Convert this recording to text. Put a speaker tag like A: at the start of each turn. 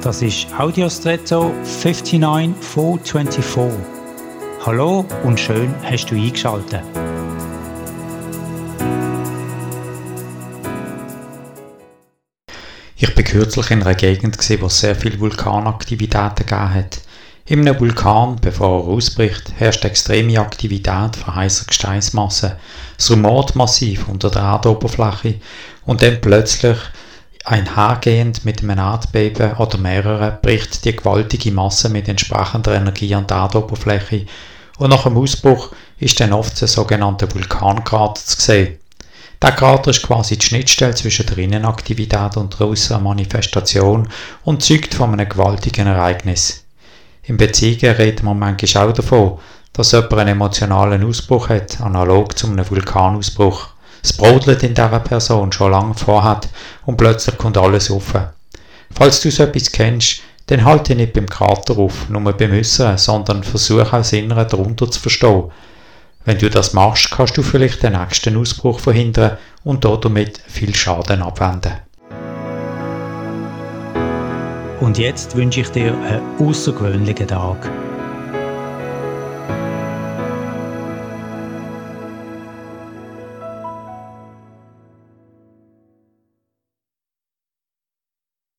A: Das ist Audiostretto 59424. Hallo und schön hast du eingeschaltet.
B: Ich bin kürzlich in einer Gegend, wo es sehr viel Vulkanaktivitäten gegeben hat. In einem Vulkan, bevor er ausbricht, herrscht extreme Aktivität von heißer Gesteinsmasse, das Rumortmassiv unter der Erdoberfläche und dann plötzlich Einhergehend mit einem Erdbeben oder mehreren bricht die gewaltige Masse mit entsprechender Energie an die Erdoberfläche und nach dem Ausbruch ist dann oft der sogenannte Vulkankrater zu sehen. Der Krater ist quasi die Schnittstelle zwischen der Innenaktivität und der äußeren Manifestation und zeugt von einem gewaltigen Ereignis. Im Beziehungen redet man manchmal auch davon, dass jemand einen emotionalen Ausbruch hat, analog zu einem Vulkanausbruch. Es brodelt in dieser Person schon lange vorhat und plötzlich kommt alles offen. Falls du so etwas kennst, dann halte nicht beim Krater auf, nur beim Äußeren, sondern versuche auch das Innere darunter zu verstehen. Wenn du das machst, kannst du vielleicht den nächsten Ausbruch verhindern und damit viel Schaden abwenden.
A: Und jetzt wünsche ich dir einen außergewöhnlichen Tag.